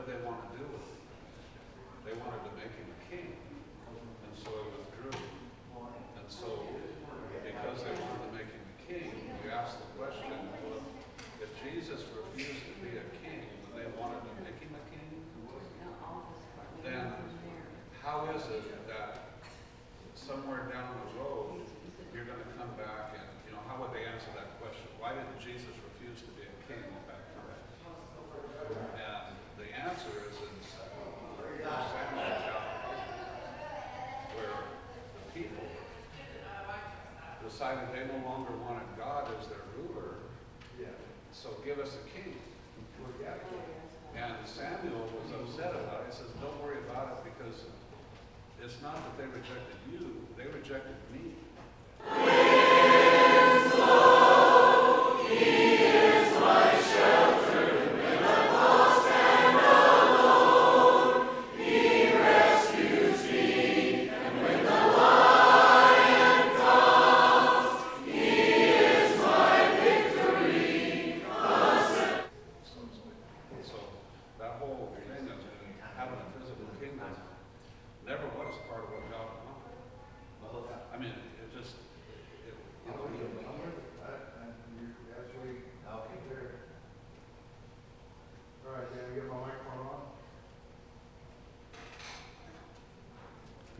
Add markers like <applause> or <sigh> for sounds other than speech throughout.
did they want to do with him? They wanted to make him a king, and so he withdrew. And so, because they wanted to make him a king, we asked the question, well, if Jesus refused to be a king and they wanted to make him a king, then how is it that somewhere down the road, you're gonna come back and, you know, how would they answer that question? Why did Jesus refuse to be a king at that time? And the answer is in Samuel chapter where the people decided they no longer wanted God as their ruler, so give us a king. And Samuel was upset about it. He says, don't worry about it because it's not that they rejected you, they rejected me.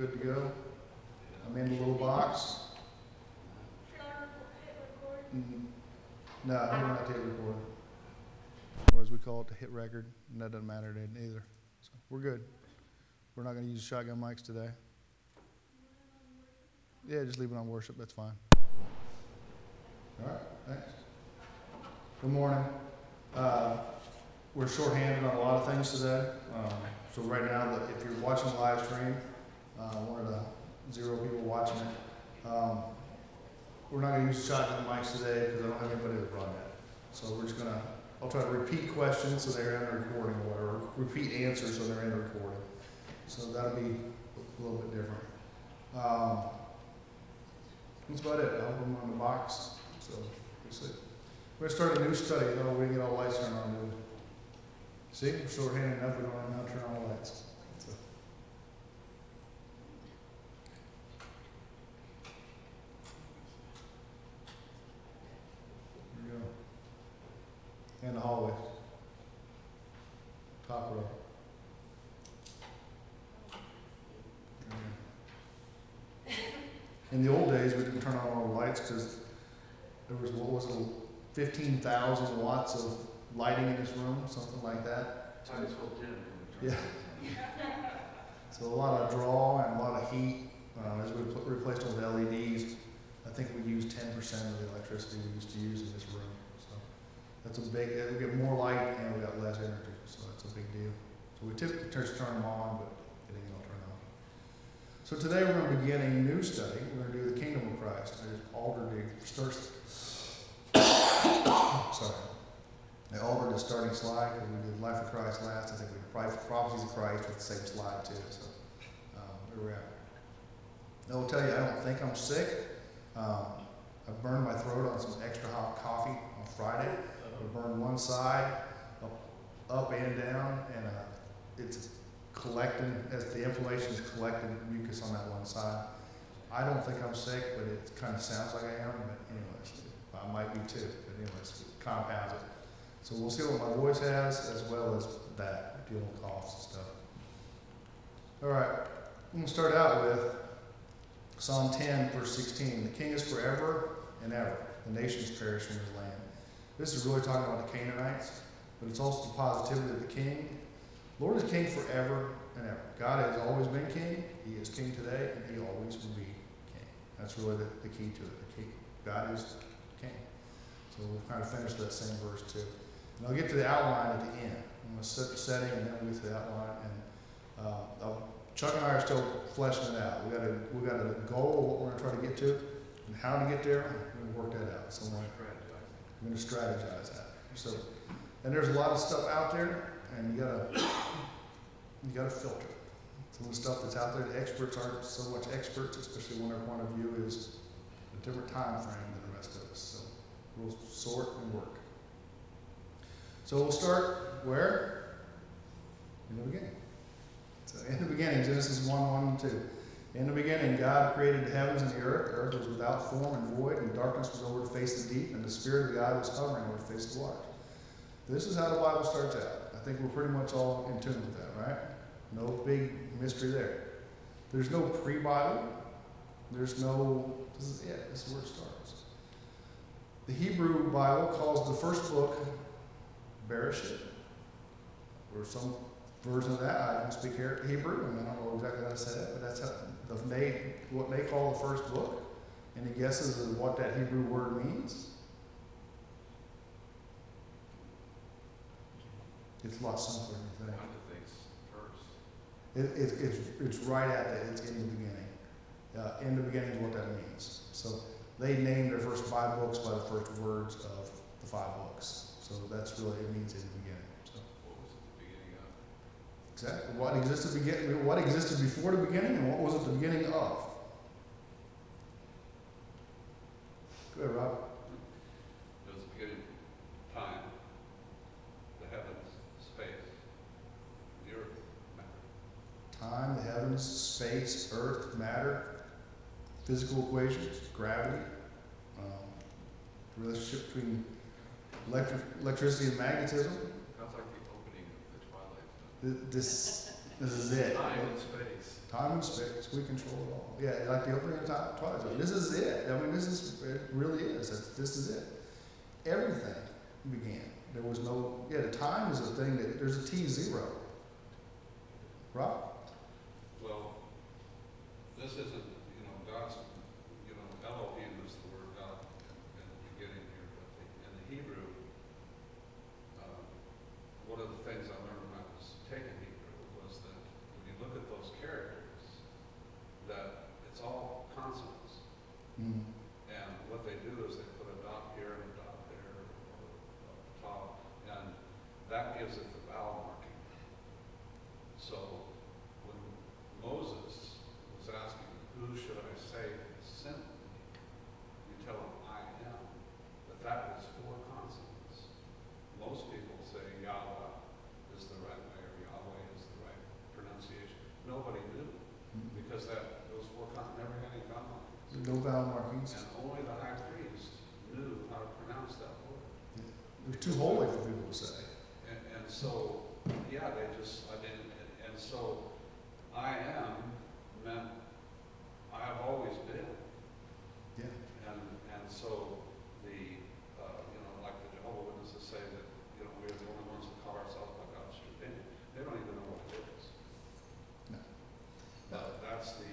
Good to go. I'm in the little box. Mhm. No, I'm not hit record. Or as we call it, to hit record, and that doesn't matter to it either. So we're good. We're not gonna use shotgun mics today. Yeah, just leave it on worship, that's fine. All right, thanks. Good morning. Uh, we're shorthanded on a lot of things today. Um, so right now, if you're watching the live stream, uh, one of the zero people watching it, um, we're not gonna use shotgun mics today because I don't have anybody to run it. So we're just gonna, I'll try to repeat questions so they're in the recording or whatever, repeat answers so they're in the recording. So that'll be a little bit different. Um, that's about it. I'll put them on the box. So we'll see. We're gonna start a new study. Oh, we didn't get all lights turned on, we? See, we're short-handed enough. We don't know to turn on the lights. So. Here we go. And the hallway. Top row. In the old days, we didn't turn on all the lights because there was, what was it, fifteen thousand watts of lighting in this room, something like that. Yeah. <laughs> So a lot of draw and a lot of heat, uh, as we replaced them with LEDs. I think we use ten percent of the electricity we used to use in this room, so. That's a big, we get more light and we got less energy, so that's a big deal. So we typically just turn them on, but it ain't gonna turn off. So today we're gonna begin a new study. We're gonna do the kingdom of Christ. I just altered the first, <coughs> sorry. The starting slide because we did Life of Christ last. I think we did Prophecies of Christ with the same slide too. So um, we're at. I will tell you, I don't think I'm sick. Um, I burned my throat on some extra hot coffee on Friday. I burned one side, up, up and down, and uh, it's collecting as the inflammation is collecting mucus on that one side. I don't think I'm sick, but it kind of sounds like I am. But anyways, I might be too. But anyways, it compounds it. So we'll see what my voice has as well as that, dealing with coughs and stuff. All right, I'm going to start out with Psalm 10, verse 16. The king is forever and ever. The nations perish from his land. This is really talking about the Canaanites, but it's also the positivity of the king. Lord is king forever and ever. God has always been king. He is king today, and he always will be king. That's really the, the key to it. The king. God is king. So we'll kind of finish that same verse too. And I'll get to the outline at the end. I'm going to set the setting and then we'll get to the outline. And uh, Chuck and I are still fleshing it out. We got a we got a goal of what we're going to try to get to, and how to get there. We're going to work that out. So I'm going to strategize that. So, and there's a lot of stuff out there, and you gotta you gotta filter. Some of the stuff that's out there, the experts aren't so much experts, especially when their point of view is a different time frame than the rest of us. So we'll sort and work. So we'll start where? In the beginning. So in the beginning, Genesis 1, 1 and 2. In the beginning, God created the heavens and the earth. The earth was without form and void, and darkness was over the face of the deep, and the Spirit of God was hovering over the face of the waters. This is how the Bible starts out. I think we're pretty much all in tune with that, right? No big mystery there. There's no pre Bible. There's no, this is it. This is where it starts. The Hebrew Bible calls the first book Bereshit, or some version of that. I don't speak Hebrew, and I don't know exactly how to say that, but that's how, the, they, what they call the first book. Any guesses of what that Hebrew word means? It's a lot simpler than you think. One of the things first. It, it, it's, it's right at that, it's in the beginning. Uh, in the beginning is what that means. So they named their first five books by the first words of the five books. So that's really, it means in the beginning. So What was at the beginning of? Exactly what existed begin, what existed before the beginning and what was at the beginning of. Good, Rob. It was the beginning, time, the heavens, space, the earth, matter. Time, the heavens, space, earth, matter, physical equations, gravity, um, relationship between electric, electricity and magnetism. Sounds like the opening of the Twilight Th- This, this is it. Time and space. Time and space, we control it all. Yeah, like the opening of Ti- Twilight Zone. This is it. I mean, this is, it really is. It's, this is it. Everything began. There was no, yeah, the time is a thing that, there's a T zero. Right? Well, this isn't, you know, God's, you know, Elohim is the word God in the beginning here, but the, in the Hebrew, um, one of the things I learned when I was taking Hebrew was that when you look at those characters, that it's all consonants. Mm. And what they do is they put a dot here and a dot there, or up top, and that gives it the vowel marking. So when Moses was asking, who should I say sent me? You tell him, I am, but that was four consonants. Most people say Yahweh is the right way, or Yahweh is the right pronunciation. Nobody knew, hmm. because that, those four consonants never had any vowel markings. No vowel markings. And only the high priest knew how to pronounce that word. They're too holy for people to say. And, and so, yeah, they just, I didn't, and, and so, I am meant, I have always been. Yeah. And, and so, the, uh, you know, like the Jehovah Witnesses say that, you know, we're the only ones that call ourselves by God's true name. They don't even know what it is. No. But that's the,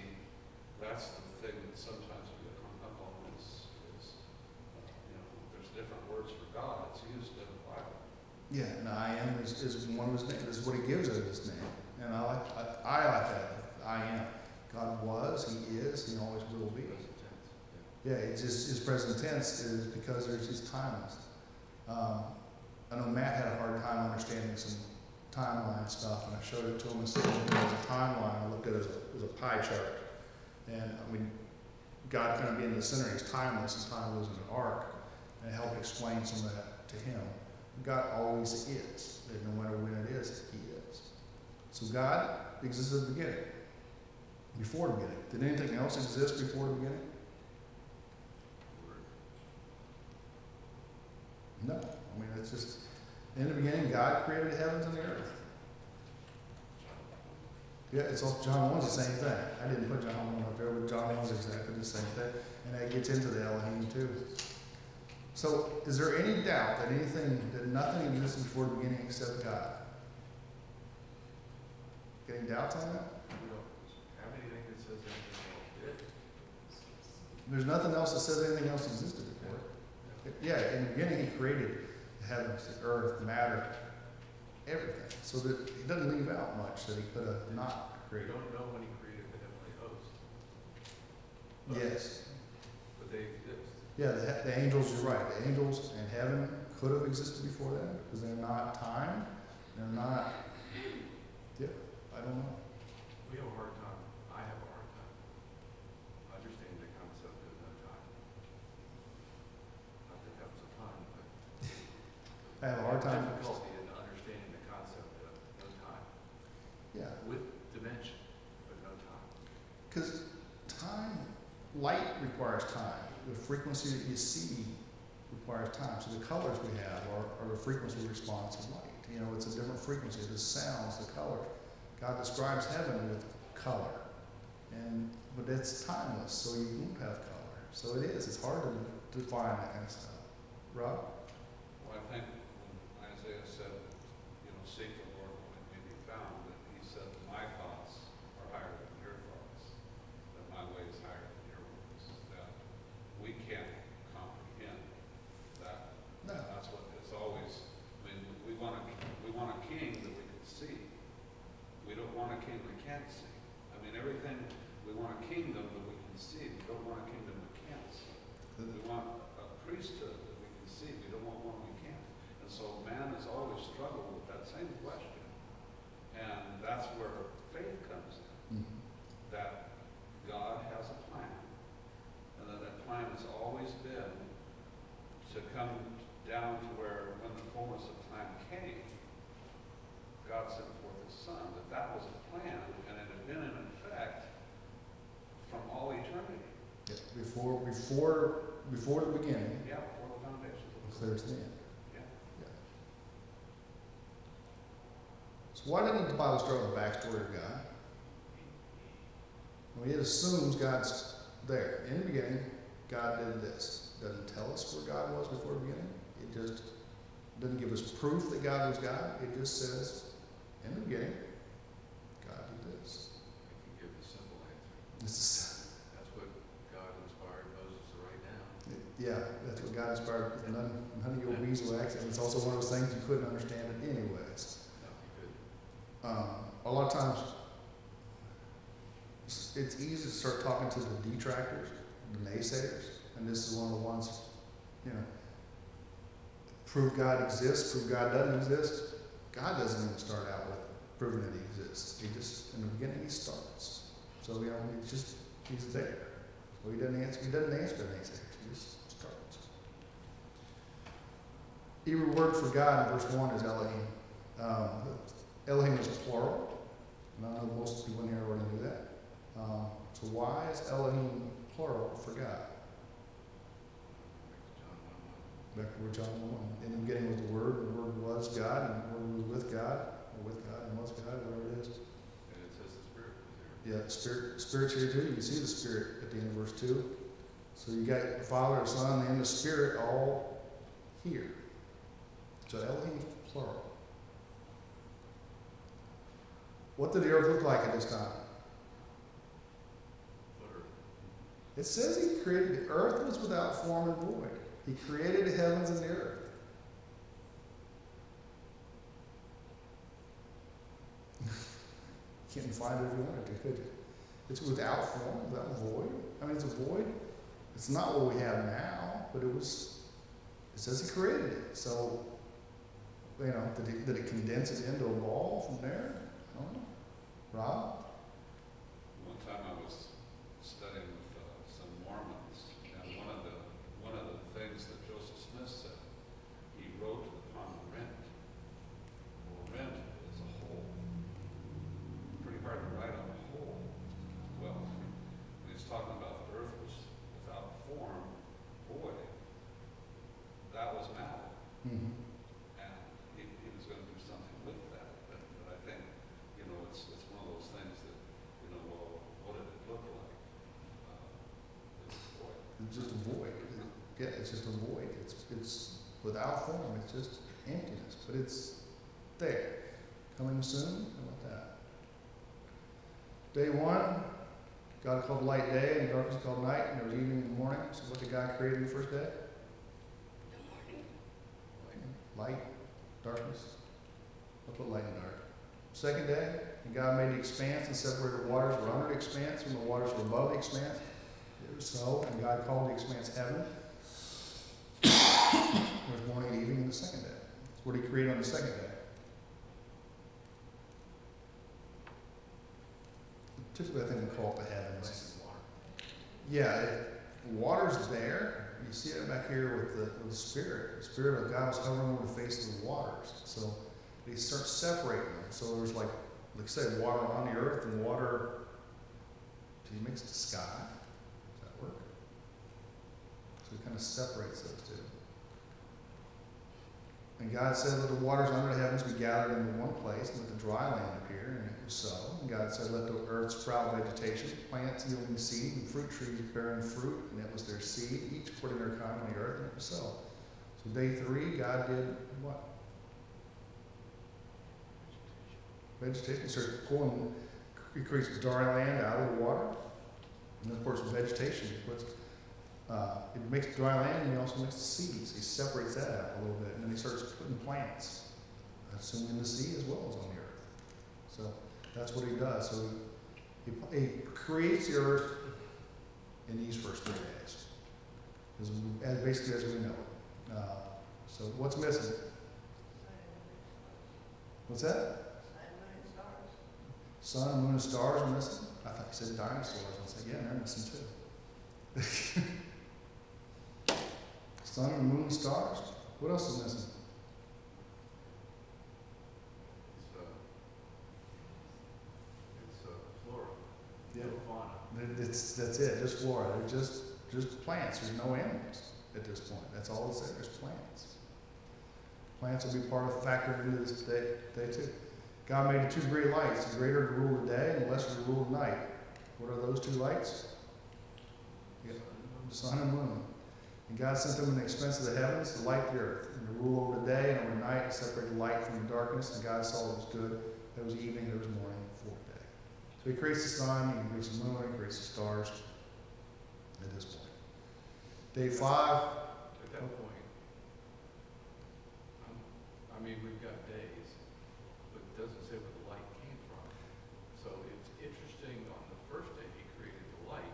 that's the thing that sometimes we get hung up on is, is, uh, you know, there's different words for God, it's used in the Bible. Yeah, and I am is, is one of his names. This is what he gives it his name. And I like, I, I like that. I am. God was, he is, he always will be. Yeah, it's just, his present tense is because there's his timeless. Um, I know Matt had a hard time understanding some timeline stuff, and I showed it to him and said, as a timeline, I looked at it as a, as a pie chart. And I mean, God kind of being in the center, he's timeless, and time was an arc, and it helped explain some of that to him. God always is, and no matter when it is, he is. So God existed at the beginning, before the beginning. Did anything else exist before the beginning? No. I mean, it's just, in the beginning, God created the heavens and the earth. Yeah, it's all, John 1's the same thing. I didn't put John 1 up there, but John 1's exactly the same thing. And that gets into the Elohim too. So, is there any doubt that anything, that nothing existed before the beginning except God? Any doubts on that? We don't have anything that says anything else did. There's nothing else that says anything else existed before. Yeah, in the beginning, he created the heavens, the earth, the matter, everything. So that he doesn't leave out much that he could have not We created. don't know when he created the heavenly host, Yes. but they exist. Yeah, the, the angels, you're right. The angels and heaven could have existed before that because they're not time. They're not. Yeah, I don't know. We have a hard time. I have a hard time understanding the concept of no time. Not that that was a time, but. <laughs> I have a hard time. Difficulty in understanding the concept of no time. Yeah. With dimension, but no time. Because time, light requires time the frequency that you see requires time. So the colors we have are, are the frequency response of light. You know, it's a different frequency. The sounds, the color. God describes heaven with color, and but it's timeless, so you won't have color. So it is. It's hard to define that kind of stuff. Rob? Well, I think when Isaiah said, you know, seek the Lord when it may be found, that he said, my thoughts are higher than your thoughts, that my way is higher than your ways, that we can't comprehend that. No. That's what, it's always, I mean, we want a, we want a king that we can see. We don't want a king we can't see. I mean, everything, we want a kingdom that we can see, we don't want a kingdom we can't see. We want a priesthood that we can see, we don't want one we can't. And so man has always struggled with that same question. And that's where faith comes in, Mhm. that God has a plan. And that that plan has always been to come down to where when the fullness of time came, God sent forth his son, that that was a plan and it had been in effect from all eternity. Yeah, Before, before, the beginning, Yeah, before the foundations of the clear to the end. Yeah. So why didn't the Bible start with the backstory of God? Well, it assumes God's there. In the beginning, God did this. Doesn't tell us where God was before the beginning. It just doesn't give us proof that God was God. It just says, in the beginning, God did this. I can give simple answer. This is, That's what God inspired Moses to write down. Yeah, that's what God inspired. None, none of your beeswax. And it's also one of those things you couldn't understand it anyways. No, you couldn't. um, a lot of times it's- it's easy to start talking to the detractors, the naysayers, and this is one of the ones, you know, prove God exists, prove God doesn't exist. God doesn't even start out with proving that He exists. He just, in the beginning, He starts. So you know, He's just He's there. So He doesn't answer. He doesn't answer the naysayers. He just starts. Hebrew word for God in verse one is Elohim. Um, Elohim is plural. And I know most people in here already knew that. Um, so why is Elohim plural for God? 1 1. Back to where John 1. 1. In the beginning was the Word, and the Word was God, and the Word was with God, or with God and was God, whatever it is. And it says the Spirit. Yeah, Spirit, Spirit's here too. You can see the Spirit at the end of verse 2. So you got the Father, the Son, and the Spirit all here. So Elohim's plural. What did the earth look like at this time? It says he created the earth was without form and void. He created the heavens and the earth. <laughs> Couldn't find it if you wanted to, could you? It's without form, without void. I mean, it's a void. It's not what we have now, but it was. It says he created it. So, you know, did it, did it condense into a ball from there? I don't know. Rob? One time I was studying with uh, some Mormons, and one of the, one of the things that Joseph Smith said, he wrote upon rent. Well, rent is a hole. Pretty hard to write on a hole. Well, when he's talking about the earth was without form, void, that was matter. Mm-hmm. And he, he was gonna do something with that, but, but I think, you know, it's, it's one of those things that, you know, well, what did it look like? Uh, It's void. It's just a void. Yeah, it's just a void. It's it's without form. It's just emptiness, but it's there. Coming soon. How about that? Day one, God called light day, and darkness called night, and there was evening and morning. So what did God create in the first day? Morning. Light, darkness. I'll put light and dark. Second day, and God made the expanse and separated the waters were under the expanse from the waters were above the expanse. It was so, and God called the expanse heaven. There was morning, evening, and the second day. What did He create on the second day? Typically, I think we call it the heavens. And. Yeah, it, water's there. You see it back here with the, with the Spirit. The Spirit of God was hovering over the face of the waters. So He starts separating them. So there's like, like I said, water on the earth and water. Do you mix the sky? Does that work? So he kind of separates those two. And God said, Let the waters under the heavens be gathered into one place, and let the dry land appear, and it was so. And God said, Let the earth sprout vegetation, plants yielding seed, and fruit trees bearing fruit, and it was their seed, each according to their kind on the earth, and it was so. So day three, God did what? Vegetation. He started pulling, he creates dry land out of the water. And of course, vegetation, puts, uh, it makes dry land and he also makes the seeds. He separates that out a little bit and then he starts putting plants, assuming in the sea as well as on the earth. So that's what he does. So he, he, he creates the earth in these first three days, as, as basically as we know it. Uh, so what's missing? What's that? Sun, moon, and stars are missing. I thought you said dinosaurs. I said, yeah, they're missing too. <laughs> Sun and moon and stars. What else is missing? It's, uh, uh, flora, Yeah. fauna. It's, that's it, just flora. They're just, just plants. There's no animals at this point. That's all it's there. There's plants. Plants will be part of factored into this day, day too. God made the two great lights, the greater to rule the day and the lesser to rule the night. What are those two lights? Yeah. sun and moon. And God sent them in the expanse of the heavens to light the earth, and to rule over the day and over the night, and separate the light from the darkness. And God saw it was good. There was evening, there was morning, the fourth day. So He creates the sun, He creates the moon, He creates the stars. At this point, day five. At that point, um, I mean, we've got days, but it doesn't say where the light came from. So it's interesting, on the first day, he created the light,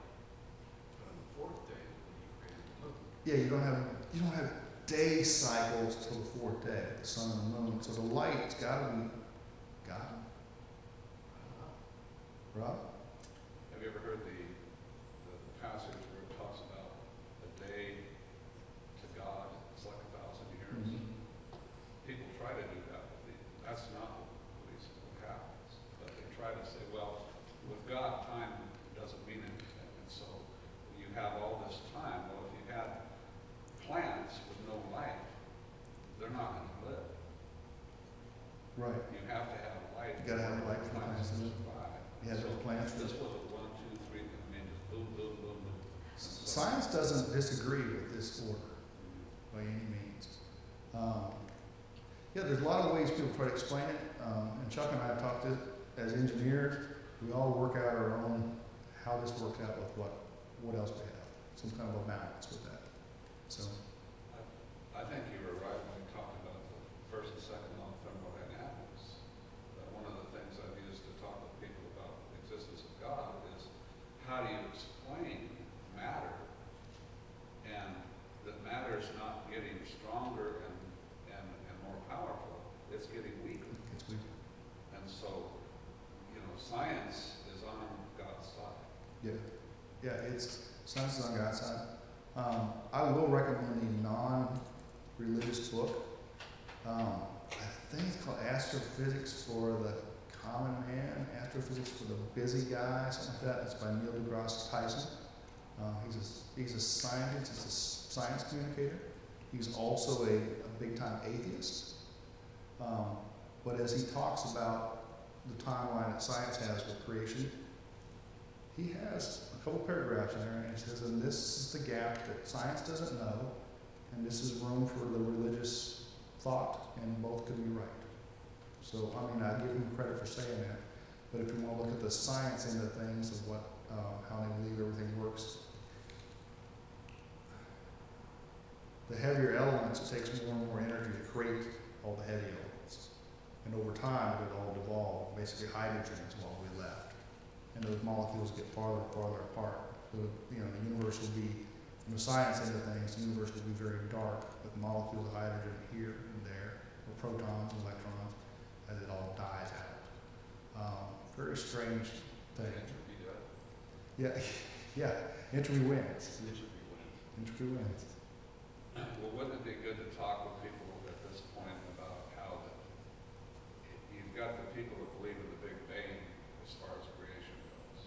but on the fourth day, is when he created the moon. Yeah, you don't have you don't have day cycles till the fourth day, the sun and the moon. So the light's got to be God, right? Have you ever heard the, the passage where it talks about a day to God is like a thousand years? Mm-hmm. People try to do that, but that's not what happens. But they try to say, well, with God, time doesn't mean anything. And so you have all this time. Well, if you had plants with no light, they're not going to live. Right. You have to have light. You gotta have light for the plants to survive. Yeah, those plants. This was a one, two, three, I mean, just boom, boom, boom, boom. Science doesn't disagree with this order by any means. Um, yeah, there's a lot of ways people try to explain it. Um, and Chuck and I have talked to, as engineers, we all work out our own, how this works out with what, what else we have. Some kind of a balance with that. So, I think you were right when you talked about the first and second law of thermodynamics. That one of the things I've used to talk with people about the existence of God is how do you explain matter? And that matter is not getting stronger and, and, and more powerful, it's getting weaker. it's we, And so, you know, science is on God's side. yeah, yeah, it's, science is on God's side. Um, I will recommend a non-religious book. Um, I think it's called Astrophysics for the Common Man, Astrophysics for the Busy Guy, something like that. It's by Neil deGrasse Tyson. Uh, he's a, he's a scientist, he's a science communicator. He's also a, a big time atheist. Um, but as he talks about the timeline that science has with creation, he has a couple paragraphs in there, and he says, and this is the gap that science doesn't know, and this is room for the religious thought, and both could be right. So, I mean, I give him credit for saying that, but if you want to look at the science end of things of what, uh, how they believe everything works, the heavier elements, it takes more and more energy to create all the heavy elements. And over time, it all devolve, basically hydrogen is left. And those molecules get farther and farther apart. So, you know, the universe will be, from the science end of things, the universe will be very dark with molecules of hydrogen here and there, or protons and electrons, as it all dies out. Um, very strange thing. Entropy Yeah, <laughs> yeah, entropy wins. entropy wins. Entropy wins. Well, wouldn't it be good to talk with people at this point about how that, you've got the people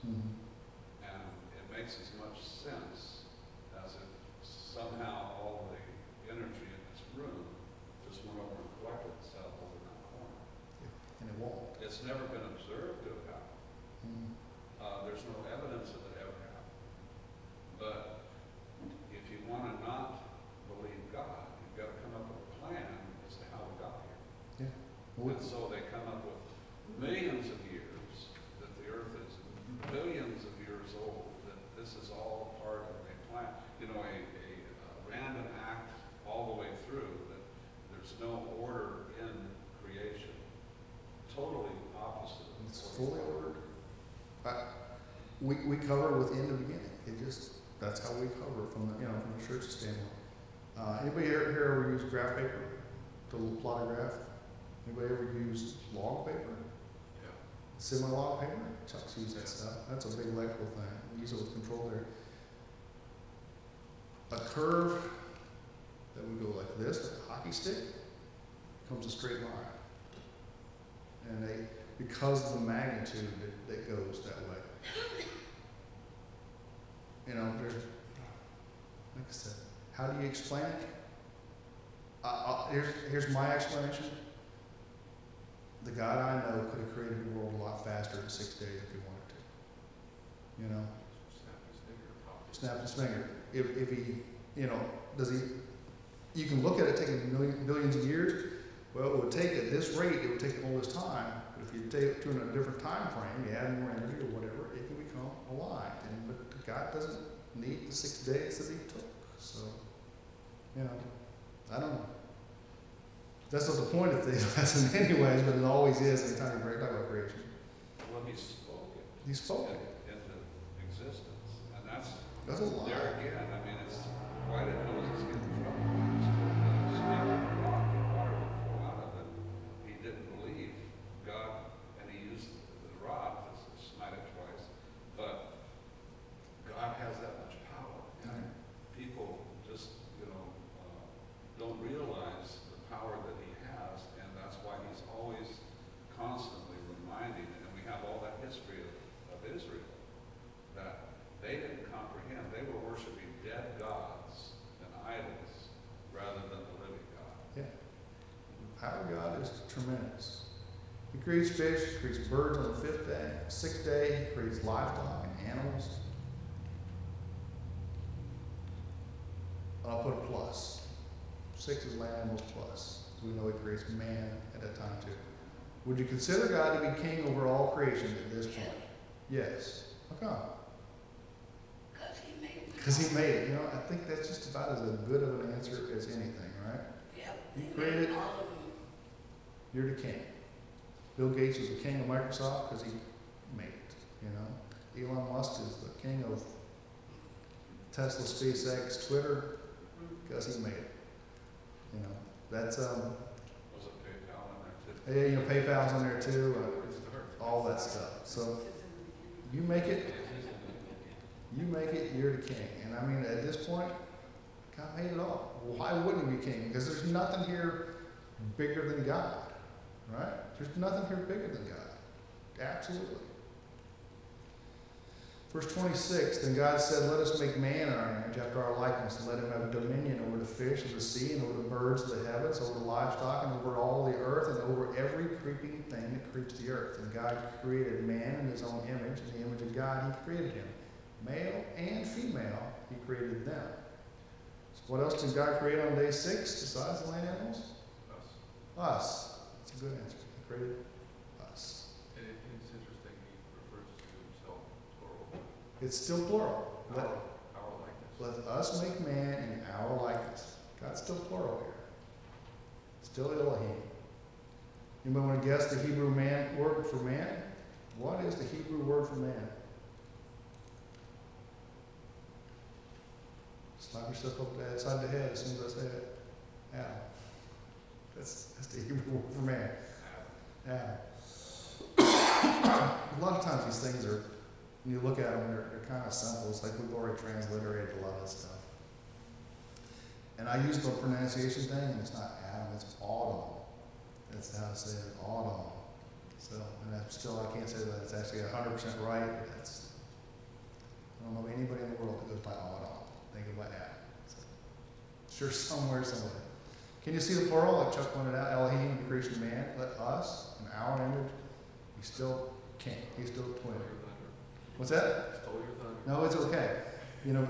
and it makes as much sense as if somehow all the energy in this room just went over and collected itself over that corner. Yeah. And it won't. It's never been observed to have happened. Mm. Uh, there's no evidence of it ever happened. But if you want to not believe God, you've got to come up with a plan as to how it got here. Yeah. And so they come up with millions of years billions of years old, that this is all part of a plan, you know, a, a uh, random act all the way through, that there's no order in creation. Totally opposite. of It's what's fully ordered. I- We, we cover within the beginning. It just, that's how we cover from the, you know, from the church standpoint. Uh, anybody here, here ever use graph paper to plot a graph? Anybody ever use log paper? Log paper? Chuck's use that stuff. That's a big electrical thing. Use it with control there. A curve that would go like this, like a hockey stick, becomes a straight line. And they, because of the magnitude that, goes that way. You know, there's, like I said, how do you explain it? I, I, here's, here's my explanation. The God I know could have created the world a lot faster in six days if he wanted to. You know, Snap his finger, snap. If, if he, you know, does he, you can look at it taking million, billions of years. Well, it would take at this rate, it would take all this time. But if you take it to a different time frame, you add more energy or whatever, it can become alive. And, but God doesn't need the six days that he took. So, you know, I don't know. That's not the point of the <laughs> lesson anyways, but it always is anytime you talk about creation. Well, he spoke it. He spoke it. Into existence, and that's, That's a lot. there again, I mean, it's, why did Moses get in trouble? He was told to speak of the rock, and water would flow out of it. He didn't believe God, and he used the rod to smite it twice, but God has that much power. And people just, you know, uh, don't realize the power that he has, and that's why he's always constantly reminding, and we have all that history of, of Israel, that they didn't comprehend, they were worshiping dead gods and idols rather than the living God. Yeah. The power of God is tremendous. He creates fish, he creates birds on the fifth day. Sixth day, he creates livestock and animals. I'll put a plus. Six is land animals plus. So we know he creates man at that time too. Would you consider God to be king over all creation at this point? Yes. How come? Because he made. Because he made it. You know, I think that's just about as good of an answer as anything, right? Yep. He created- all of them. You're the king. Bill Gates is the king of Microsoft because he made it, you know. Elon Musk is the king of Tesla, SpaceX, Twitter because he made it. You know, that's, um, Was it PayPal in there too? yeah, you know, PayPal's on there too, Where it starts. uh, all that stuff. So you make it, you make it, you're the king. And I mean, at this point, God made it all. Why wouldn't he be king? Because there's nothing here bigger than God, right? There's nothing here bigger than God. Absolutely. Verse 26, then God said, Let us make man in our image after our likeness, and let him have dominion over the fish of the sea, and over the birds of the heavens, over the livestock, and over all the earth, and over every creeping thing that creeps the earth. And God created man in his own image, in the image of God he created him. Male and female, he created them. So what else did God create on day six besides the land animals? Us. Us. A good answer. He created us. And it, it's interesting, he refers to himself plural. It's still plural. Let, Our, our likeness. let us make man in our likeness. God's still plural here. Still Elohim. Anybody want to guess the Hebrew man word for man? What is the Hebrew word for man? Slap yourself up the side of the head as soon as I say it. Adam. That's, that's the Hebrew word for man. Adam. a lot of times these things are, when you look at them, they're, they're kind of simple. It's like we've already transliterated a lot of stuff. And I use the pronunciation thing, and it's not Adam, it's Autumn. That's how I say it, Autumn. So, and I'm still, I can't say that it's actually 100% right, that's, I don't know anybody in the world that goes by Autumn. They go by Adam. So, sure, somewhere, somewhere. Can you see the plural, like Chuck pointed out, Elohim, the creation of man? Let us, in our image, he still can't. He's still Stole twin. What's that? Stole your thunder. No, it's okay. You know,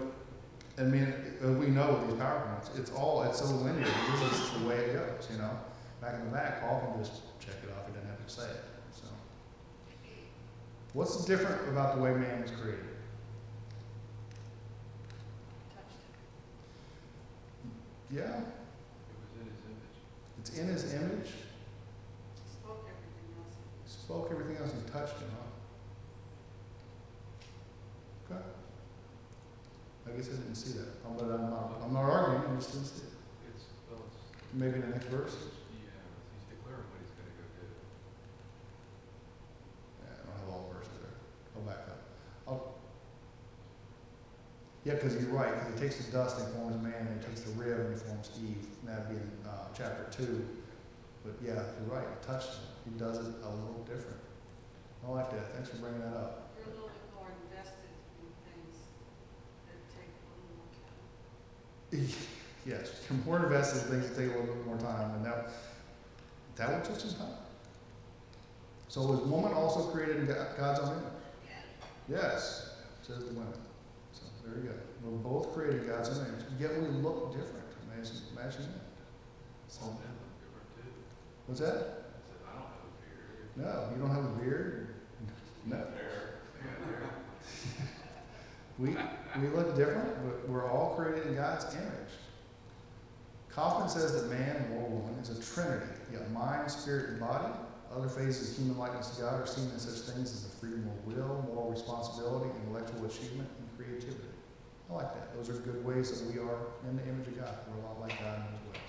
I mean, uh, we know with these PowerPoints, it's all, it's so linear. This is the way it goes, you know? back in the back, Paul can just check it off, he doesn't have to say it, so. What's different about the way man was created? Yeah, It was in his image. It's in his image, Spoke everything else. spoke everything else, and touched him, huh? Okay. I guess I didn't see that, but I'm not, I'm not arguing, I just didn't see it. It's, well, Maybe in the next verse? yeah, he's declaring what he's gonna go do. Yeah, I don't have all the verses there. I'll back up. I'll, yeah, because you're right, because he takes the dust and forms man, and he takes the rib and he forms Eve, and that'd be in, uh, chapter two. But yeah, you're right, he touched him, he does it a little different. I like that, thanks for bringing that up. You're a little bit more invested in things that take a little more <laughs> time. Yes, you're more invested in things that take a little bit more time, and that, that would take some time. So was woman also created in God's own image? Yes, says the women. There you go. We're both created in God's image, yet we look different. Imagine, imagine that. So, All men look different too. what's that? I don't have a beard. No, you don't have a beard. <laughs> No. We we look different, but we're all created in God's image. Coffman says that man or woman is a trinity, yet mind, spirit, and body. Other phases of human likeness to God are seen in such things as the freedom of will, moral responsibility, intellectual achievement, and creativity. I like that. Those are good ways that we are in the image of God. We're a lot like God in those ways.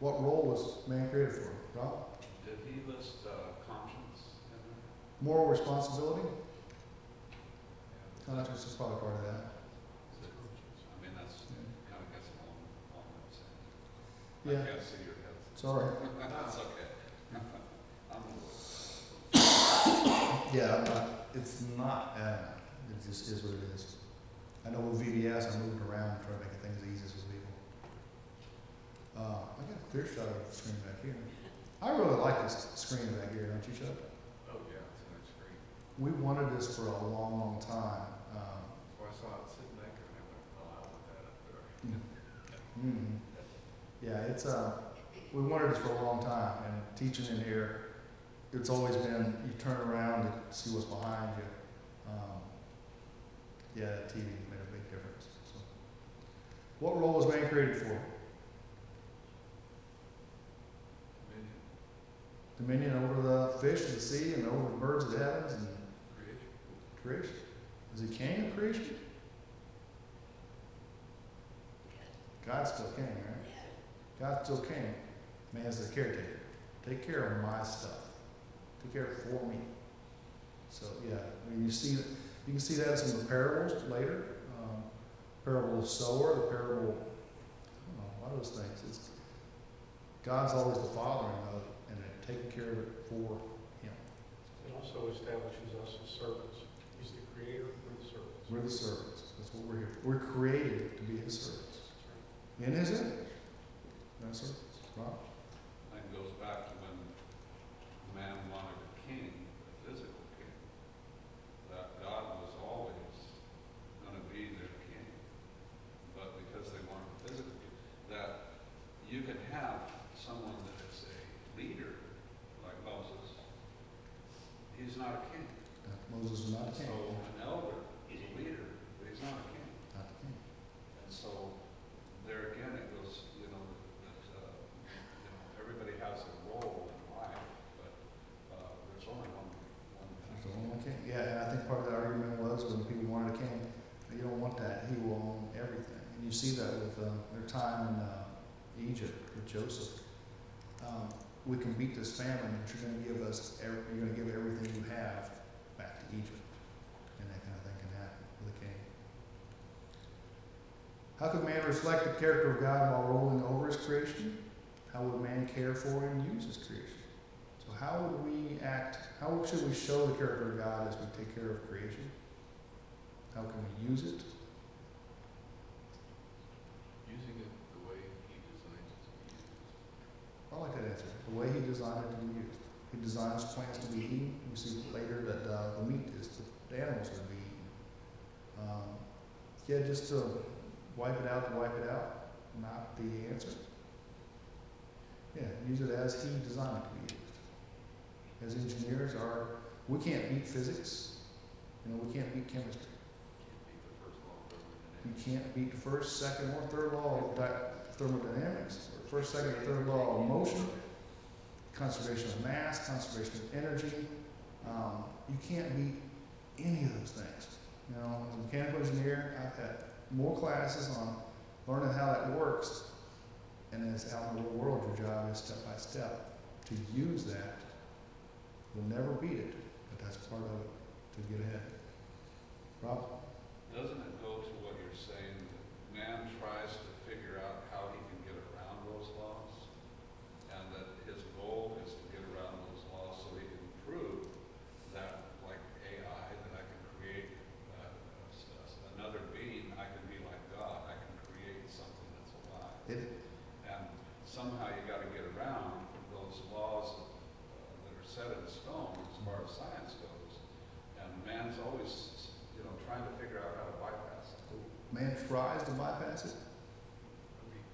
What role was man created for? Rob? Did he list uh, conscience in? Moral responsibility? Yeah. Conscience is probably part of that. I mean, that's kind of gets along, along with saying. Yeah. I can't see your head. Sorry. <laughs> That's okay. <laughs> I'm <coughs> Yeah, not, it's not, uh, it just is what it is. I know with VBS, I moved around, trying to make things as easy for people. Uh, I got a clear shot of the screen back here. I really like this screen back here, don't you, Chuck? Oh, yeah, it's in that screen. We wanted this for a long, long time. Um, So I saw it sitting back there and I went, oh, I want that up there. mm, yeah, it's, uh, we wanted this for a long time, and teaching in here, it's always been, you turn around and see what's behind you. Um, yeah, TV made a big difference, so. What role was man created for? Dominion, Dominion over the fish of the sea and over the birds of the heavens and creation. creation. Is he king of creation? God's still king, right? God's still king. Man's the caretaker. Take care of my stuff. Take care for me. So yeah, I mean, you see, you can see that in some of the parables later. Um, parable of sower, the parable, I don't know, a lot of those things. It's God's always the father of it and then taking care of it for Him. It also establishes us as servants. He's the creator, we're the servants. We're the servants. That's what we're here. We're created to be His servants in His image. That's servants. Right? That goes back to when man wanted a king, a physical king. That God was always gonna be their king. But because they wanted a physical king, that you can have someone that is a leader, like Moses. He's not a king. Uh, Moses was not a king. So an elder is a leader, but he's not a king. Not a king. And so, there again, it goes, you know, that, uh, you know, everybody has a role in life, but, uh, there's only one, one There's king. only one king. Yeah, and I think part of the argument was when people wanted a king, you don't want that. He will own everything. And you see that with uh, their time in uh, Egypt with Joseph. Um, we can beat this famine, but you're going to give us, ev- you're going to give everything you have back to Egypt, and that kind of thing can happen with a king. How could man reflect the character of God while ruling over his creation? How would man care for and use his creation? So how would we act, how should we show the character of God as we take care of creation? How can we use it? Using it the way he designed it to be used. I like that answer. The way he designed it to be used. He designs plants to be eaten. We see later that uh, the meat is the animals are to be eaten. Um, yeah, just to wipe it out to wipe it out, not the answer. Yeah, use it as he designed it to be used. As engineers, are we can't beat physics, you know, we can't beat chemistry. You can't beat the first, second, or third law of thermodynamics, first, second, or third law of motion, conservation of mass, conservation of energy. Um, you can't beat any of those things. You know, as a mechanical engineer, I've had more classes on learning how that works. And as out in the real world, your job is step by step to use that. You'll never beat it, but that's part of it to get ahead. Rob? Doesn't it go to what you're saying, that man tries to figure out how he can get around those laws? And that his goal is to get around those laws so he can prove that, like AI, that I can create uh, s- s- another being, I can be like God, I can create something that's alive. It, And somehow you gotta get around those laws uh, that are set in stone as far as science goes. And man's always, you know, trying to figure out how to bypass it. Man tries to bypass it, I mean,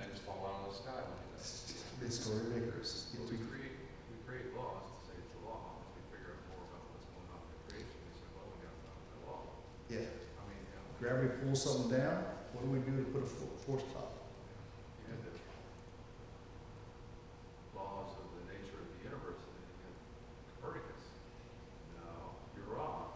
Things fall out of the sky when he does. It's story makers. we create, we create laws to say it's a law, as we figure out more about what's going on in creation, we say, well, we find the law. Yeah, I mean, you know, gravity pulls something down, what do we do to put a fo- force stop? you had the laws of the nature of the universe, and then you get Copernicus. No, you're wrong.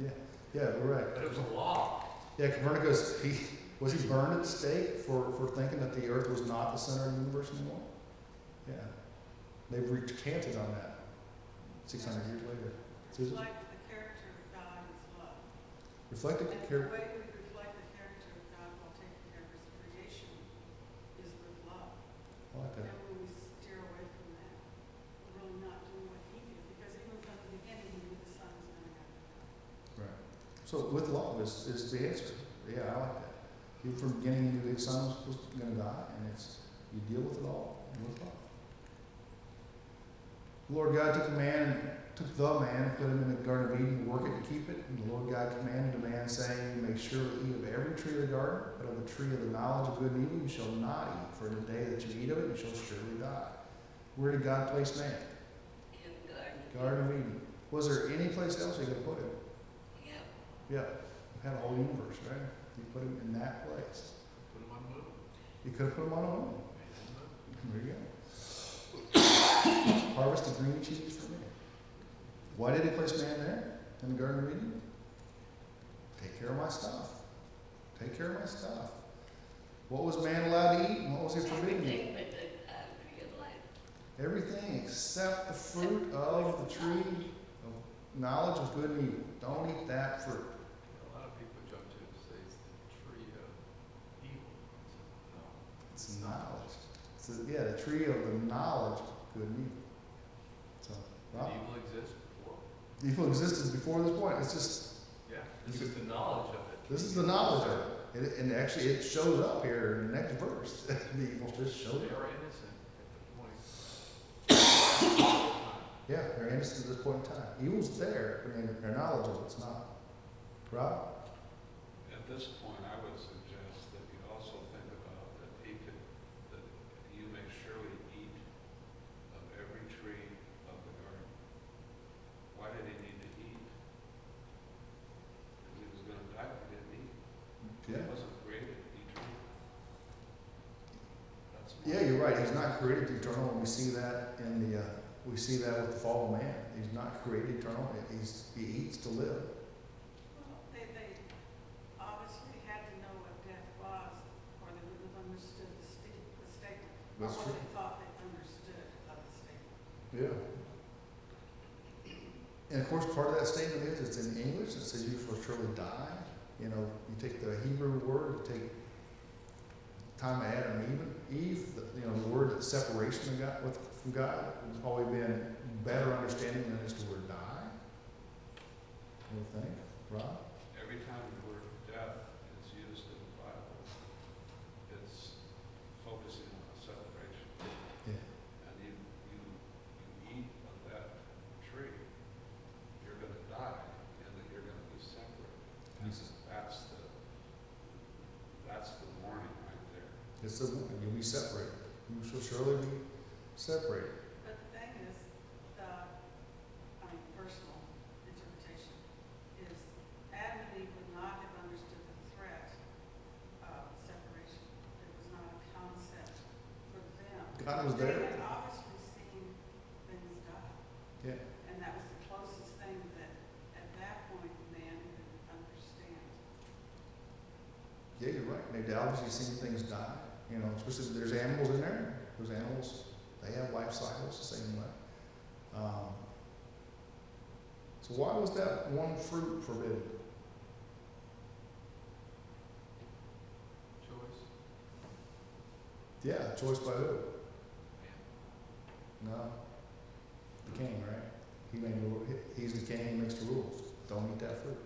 Yeah, yeah, we're right. But it was a law. Yeah, Copernicus, he, was he burned at stake for, for thinking that the earth was not the center of the universe anymore? Yeah, they've recanted on that six hundred years later. Reflect the character of God love. And the care, way we reflect the character of God while taking care of his creation is with love. I like that. And when we steer away from that, we're really not doing what he did, because even from the beginning, he knew the son was gonna have to die. Right. So with love is, is the answer. Yeah, I like that. Even from the beginning, he knew his son was, was gonna die, and it's, you deal with it all with love. The Lord God took a man, took the man, and put him in the Garden of Eden to work it and keep it. And the Lord God commanded the man, saying, You may surely eat of every tree of the garden, but of the tree of the knowledge of good and evil you shall not eat, for in the day that you eat of it, you shall surely die. Where did God place man? In the garden. Garden of Eden. Was there any place else he could put him? Yeah. Yeah, had a whole universe, right? You put him in that place. Put them on the moon. You could have put him on a moon. Made. There you go. <coughs> Harvest the green cheese for me. Why did he place man there in the Garden of Eden? Take care of my stuff. Take care of my stuff. What was man allowed to eat and what was he forbidden to eat? Everything but the uh, tree of life. Everything except the fruit of the tree of knowledge of good and evil. Don't eat that fruit. A lot of people jump to and say it's the tree of evil. No. It's knowledge. It's the, yeah, the tree of the knowledge of good and evil. So, Did evil exist before? Evil existed before this point. It's just, Yeah, this is the knowledge of it. this is the knowledge of it. And, and actually, it shows up here in the next verse. <laughs> the evil just shows They up. are innocent at the point. Yeah, they're innocent at this point in time. Evil's there, I mean, their knowledge of it's not. Rob? At this point, I would suggest that you also think about that he could, that you may surely eat of every tree of the garden. Why did he need to eat? Because he was gonna die if he didn't eat. He wasn't created eternal. That's my- Yeah, you're right. He's not created eternal, and we see that in the, uh, we see that with the fall of man. He's not created eternal. He's, he eats to live. Well, they, they obviously had to know what death was, or they wouldn't have understood the sta- the statement. That's Or true. they thought they understood of the statement. Yeah. And of course, part of that statement is, it's in English, it says you shall surely die. You know, you take the Hebrew word, you take time of Adam and Eve, Eve, the, you know, the word separation of God, with, from God, has probably been better understanding than the word die. You think, Rob? Every time the word death is used in the Bible, it's focusing on a separation. Yeah. And you, you, you eat of that tree, you're gonna die, and that you're gonna be separate. And that's the, that's the warning right there. It's the, you'll be separated. You shall surely be separated. But the thing is, the, I mean, personal interpretation is Adam and Eve would not have understood the threat of separation. It was not a concept for them. God was They there. had obviously seen things die, Yeah. and that was the closest thing that, at that point, man could understand. Yeah, you're right. They've obviously seen things die. You know, especially there's animals in there. Those animals, they have life cycles the same way. Um, so why was that one fruit forbidden? Choice, Yeah, choice by who? No. The king, right? He made he's the king, he makes the rules. Don't eat that fruit.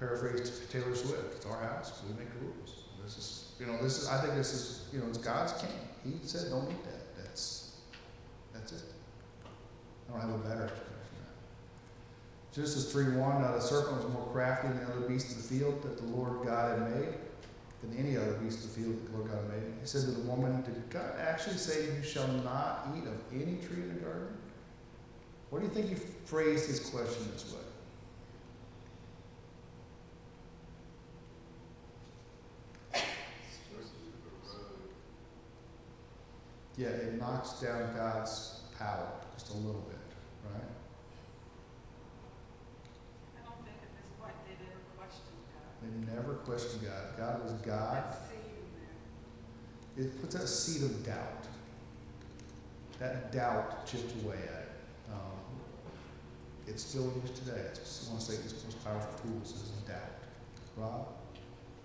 Paraphrase Taylor Swift. It's our house, we make the rules. This is, you know, this is, I think this is, you know, it's God's king. He said, don't eat that. That's, that's it. I don't have a better explanation. Genesis three one, now the serpent was more crafty than the other beasts of the field that the Lord God had made than any other beast of the field that the Lord God had made. He said to the woman, Did God actually say you shall not eat of any tree in the garden? What do you think he phrased his question this way? Versus the road. Yeah, it knocks down God's power just a little bit, right? I don't think at this point they'd questioned God. They never questioned God. God was God. That seed in there. It puts that seed of doubt. That doubt chipped away at it. Um, it's still used today. I just want to say this most powerful tool is doubt. Rob?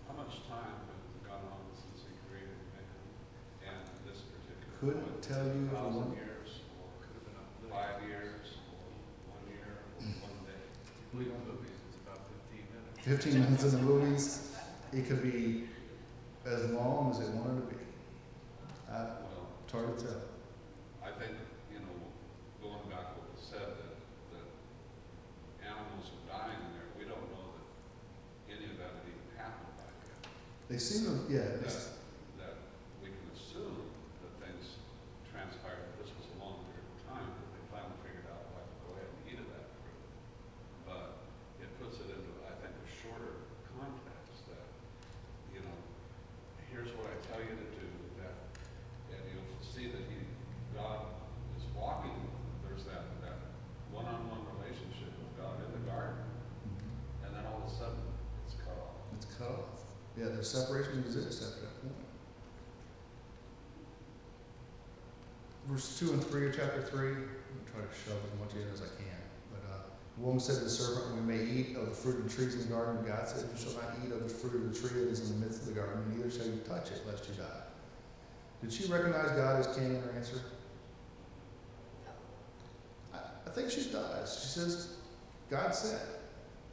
How much time has gone on since he created man and this particular? Couldn't tell you if it Thousand went- years, or Could have been up there. five years, or one year, or one day? If you believe the movies, it's about fifteen minutes. 15 minutes in the movies, it could be as long as it wanted to be. Uh, Well, it's hard to tell. I think, you know, going back to what was said, that, that animals are dying in there, we don't know that any of that had even happened back then. They seem to, yeah, they, That, that we can assume that things transpired, this was a long period of time, that they finally figured out, like, go ahead and eat of that fruit. But it puts it into, I think, a shorter context that, you know, here's what I tell you to do, that, and you'll see that he, God is walking, there's that, that one-on-one relationship with God in the garden, mm-hmm. and then all of a sudden, it's cut off. it's cut off. Yeah, the separation exists after that point. Verse 2 and 3 of chapter 3, I'm going to try to shove as much in as I can. The woman said to the serpent, We may eat of the fruit of the trees in the garden. God said, You shall not eat of the fruit of the tree that is in the midst of the garden, neither shall you touch it, lest you die. Did she recognize God as king in her answer? I, I think she does. She says, God said,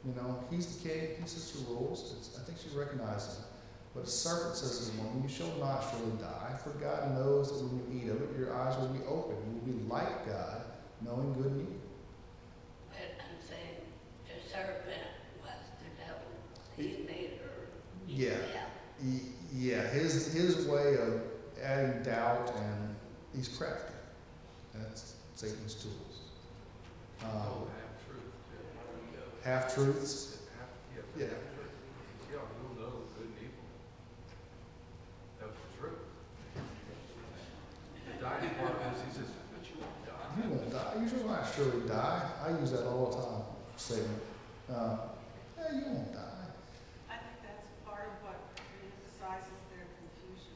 you know, he's the king, he sets the rules. It's, I think she recognizes him. But the serpent says to the woman, You shall not surely die, for God knows that when you eat of it, your eyes will be open. You will be like God, knowing good and evil. But I'm saying the serpent was the devil. He made her. Yeah. Yeah. Y- Yeah, his, his way of adding doubt and he's crafty. That's Satan's tools. Oh, Um, half truths. Half, yeah, Yeah. half truth. You'll know good and evil. That was the truth. The dying part is, he says, but you won't die. You won't die. You shall not surely die. I use that all the time, Satan. Uh, yeah, you won't die. I think that's part of what emphasizes their confusion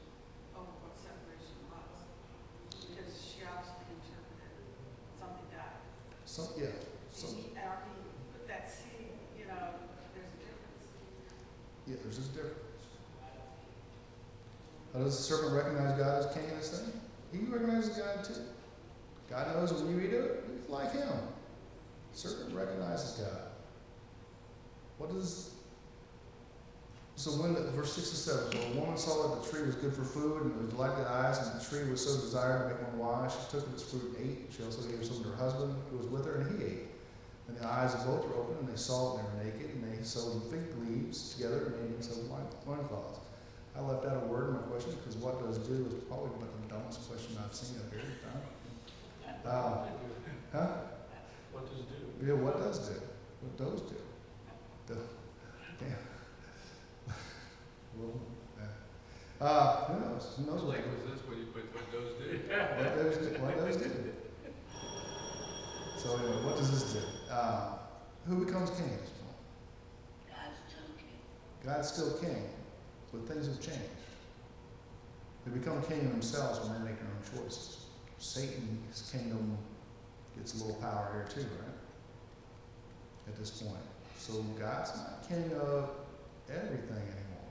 over what separation was. Because she obviously interpreted something died. So, yeah. So, He, or he put that seed, you know, there's a difference. yeah, there's a difference. Does the serpent recognize God as king in this thing? He recognizes God too. God knows when you eat it, it's like him. Serpent recognizes God. What does so when the, verse six and seven, so a woman saw that the tree was good for food and it was to the eyes, and the tree was so desired to make one wise. She took of its fruit and ate. She also gave some to her husband who was with her, and he ate. And the eyes of both were open, and they saw that they were naked, and they sewed fig leaves together and made themselves loin- loincloths. I left out a word in my question because what does do is probably about the dumbest question I've seen up here. Huh? Uh, huh? What does do? Yeah, what does do? What does do? The, yeah. well, yeah. Uh, who knows? Who knows what, Like, was this what you put, what those do? <laughs> what does do? What does do? So anyway, what does this do? Uh, who becomes king at this point? God's still king. God's still king, but things have changed. They become king themselves when they make their own choices. Satan's kingdom gets a little power here too, right? At this point. So God's not king of everything anymore.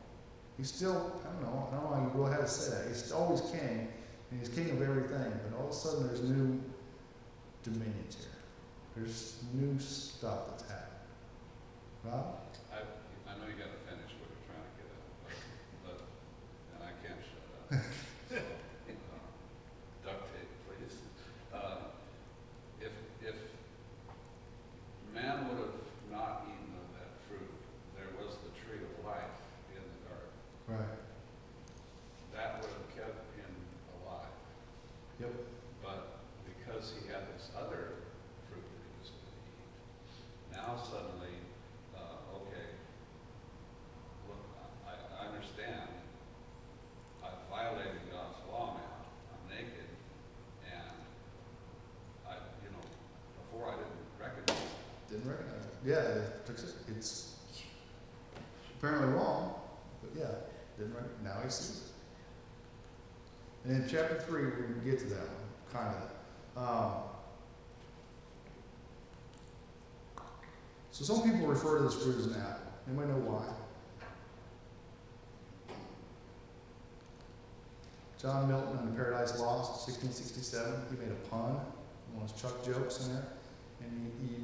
He's still, I don't know, I don't know how you really how to say that. He's always king, and he's king of everything, but all of a sudden there's new dominions here. There's new stuff that's happening. Rob? I, I know you gotta finish what you're trying to get at, but, but, and I can't shut up. So, uh, Duct tape, please. Uh, If, if man would have not eaten of that fruit, there was the tree of life in the garden. Right. That would have kept him alive. Yep. But because he had this other fruit that he was going to eat, now suddenly, uh, okay, look, I, I understand. I violated God's law now. I'm naked, and I, you know, before I didn't recognize it. Didn't recognize it. Yeah, it it. It's apparently wrong, but yeah, didn't recognize Now he sees it. And in chapter three, we're going to get to that one, kind of. Um, so some people refer to this fruit as an apple. Anybody know why? John Milton in Paradise Lost, 1667, he made a pun, one of his Chuck jokes in there, and he, he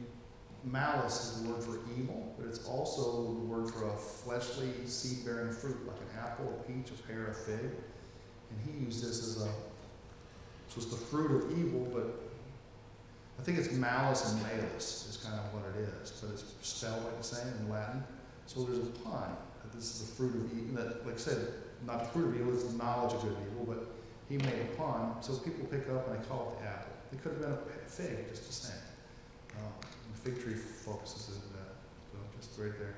Malice is the word for evil, but it's also the word for a fleshly, seed bearing fruit, like an apple, a peach, a pear, a fig. And he used this as a, so it's the fruit of evil, but I think it's malice and malus is kind of what it is, but it's spelled like the same in Latin. So there's a pun that this is the fruit of evil, that, like I said, not the fruit of evil, it's the knowledge of good and evil, but he made a pun, so people pick up and they call it the apple. It could have been a fig, just the same. Um, the fig tree focuses into that, so just right there.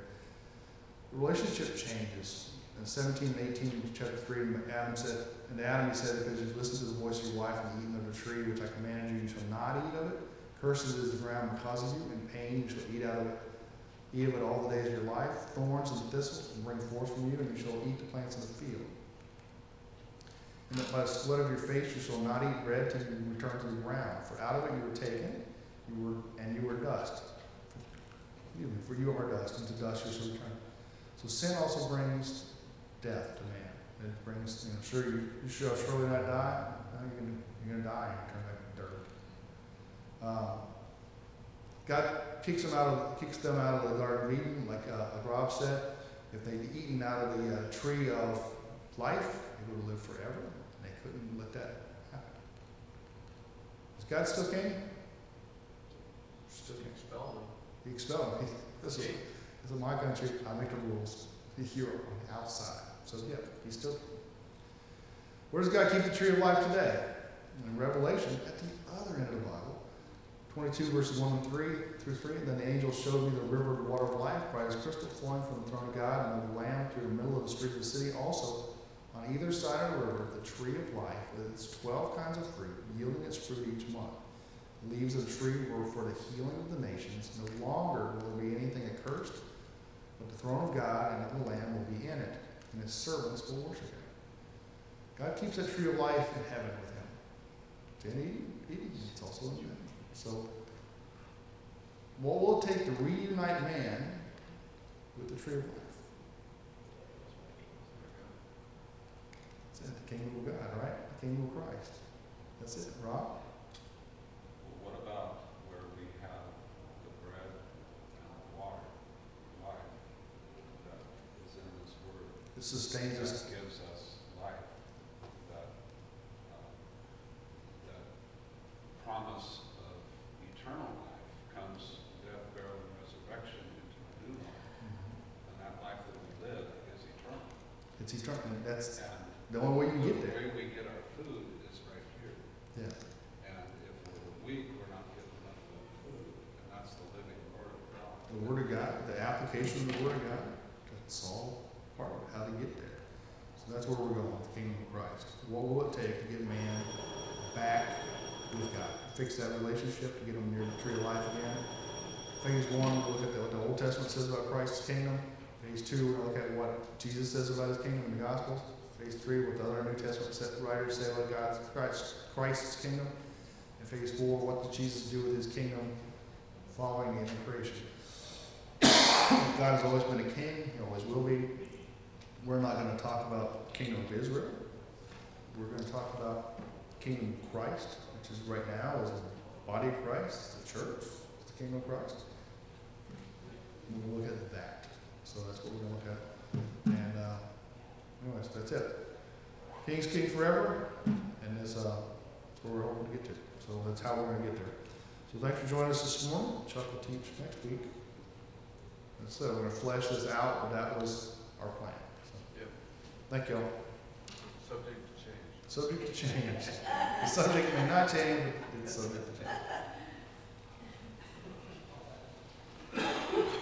The relationship changes. In 17 and 18, chapter 3, Adam said, And Adam he said, Because you listened to the voice of your wife and eaten of the tree which I commanded you, you shall not eat of it. Cursed is the ground because of you, in pain you shall eat out of it. Eat of it all the days of your life. Thorns and thistles will bring forth from you, and you shall eat the plants of the field. And that by the sweat of your face you shall not eat bread till you return to the ground. For out of it you were taken, you were, and you were dust. For you are dust, and to dust you shall return. So sin also brings death to man. It brings, you know, sure you, you shall surely not die. No, you're gonna, you're gonna die and turn back to dirt. Um, God kicks them out of kicks them out of the Garden of Eden, like uh, like Rob said. If they'd eaten out of the uh, tree of life, they would have lived forever. And they couldn't let that happen. Is God still king? Expel them. He expelled him. He, this is, this is my country. I make the rules. He's here on the outside. So yeah, he's still. Where does God keep the tree of life today? In Revelation, at the other end of the Bible, 22 verses 1 and 3 through 3. Then the angel showed me the river of water of life, bright as crystal, flowing from the throne of God and of the Lamb through the middle of the street of the city. Also, on either side of the river, the tree of life with its 12 kinds of fruit, yielding its fruit each month. Leaves of the tree were for the healing of the nations. No longer will there be anything accursed, but the throne of God and of the Lamb will be in it, and his servants will worship him. God keeps that tree of life in heaven with him. It's in Eden, Eden. It's also in heaven. So, what will it take to reunite man with the tree of life? It's in the kingdom of God, right? The kingdom of Christ. That's it, Rob? About where we have the bread and the water, life, that is in this word? It sustains us. That gives us life, that, uh, that promise of eternal life comes death, burial, and resurrection into a new life. And that life that we live is eternal. It's eternal, that's And the only way you can get there. The way we get our food is right here. Yeah. And if we're weak, we're not getting enough of that food, and that's the living word of God. The Word of God, the application of the Word of God, that's all part of it, how to get there. So that's where we're going, the kingdom of Christ. What will it take to get man back with God? Fix that relationship, to get him near the tree of life again? Phase one, we'll look at what the Old Testament says about Christ's kingdom. Phase two, we'll look at what Jesus says about his kingdom in the Gospels. Phase three, what the other New Testament writers say about God's, Christ, Christ's kingdom. And phase four, what did Jesus do with his kingdom following the creation? <coughs> God has always been a king, he always will be. We're not gonna talk about kingdom of Israel. We're gonna talk about kingdom of Christ, which is right now is the body of Christ, the church, it's the kingdom of Christ. And We'll look at that. So that's what we're gonna look at. And, uh, anyways, that's it. King's king forever, and this, uh, that's where we're hoping to get to. So that's how we're gonna get there. So thanks for joining us this morning. Chuck will teach next week. And so we're gonna flesh this out, but that was our plan. So, Yep. Thank y'all. Subject to change. Subject to change. The subject may not change, but it's subject to change.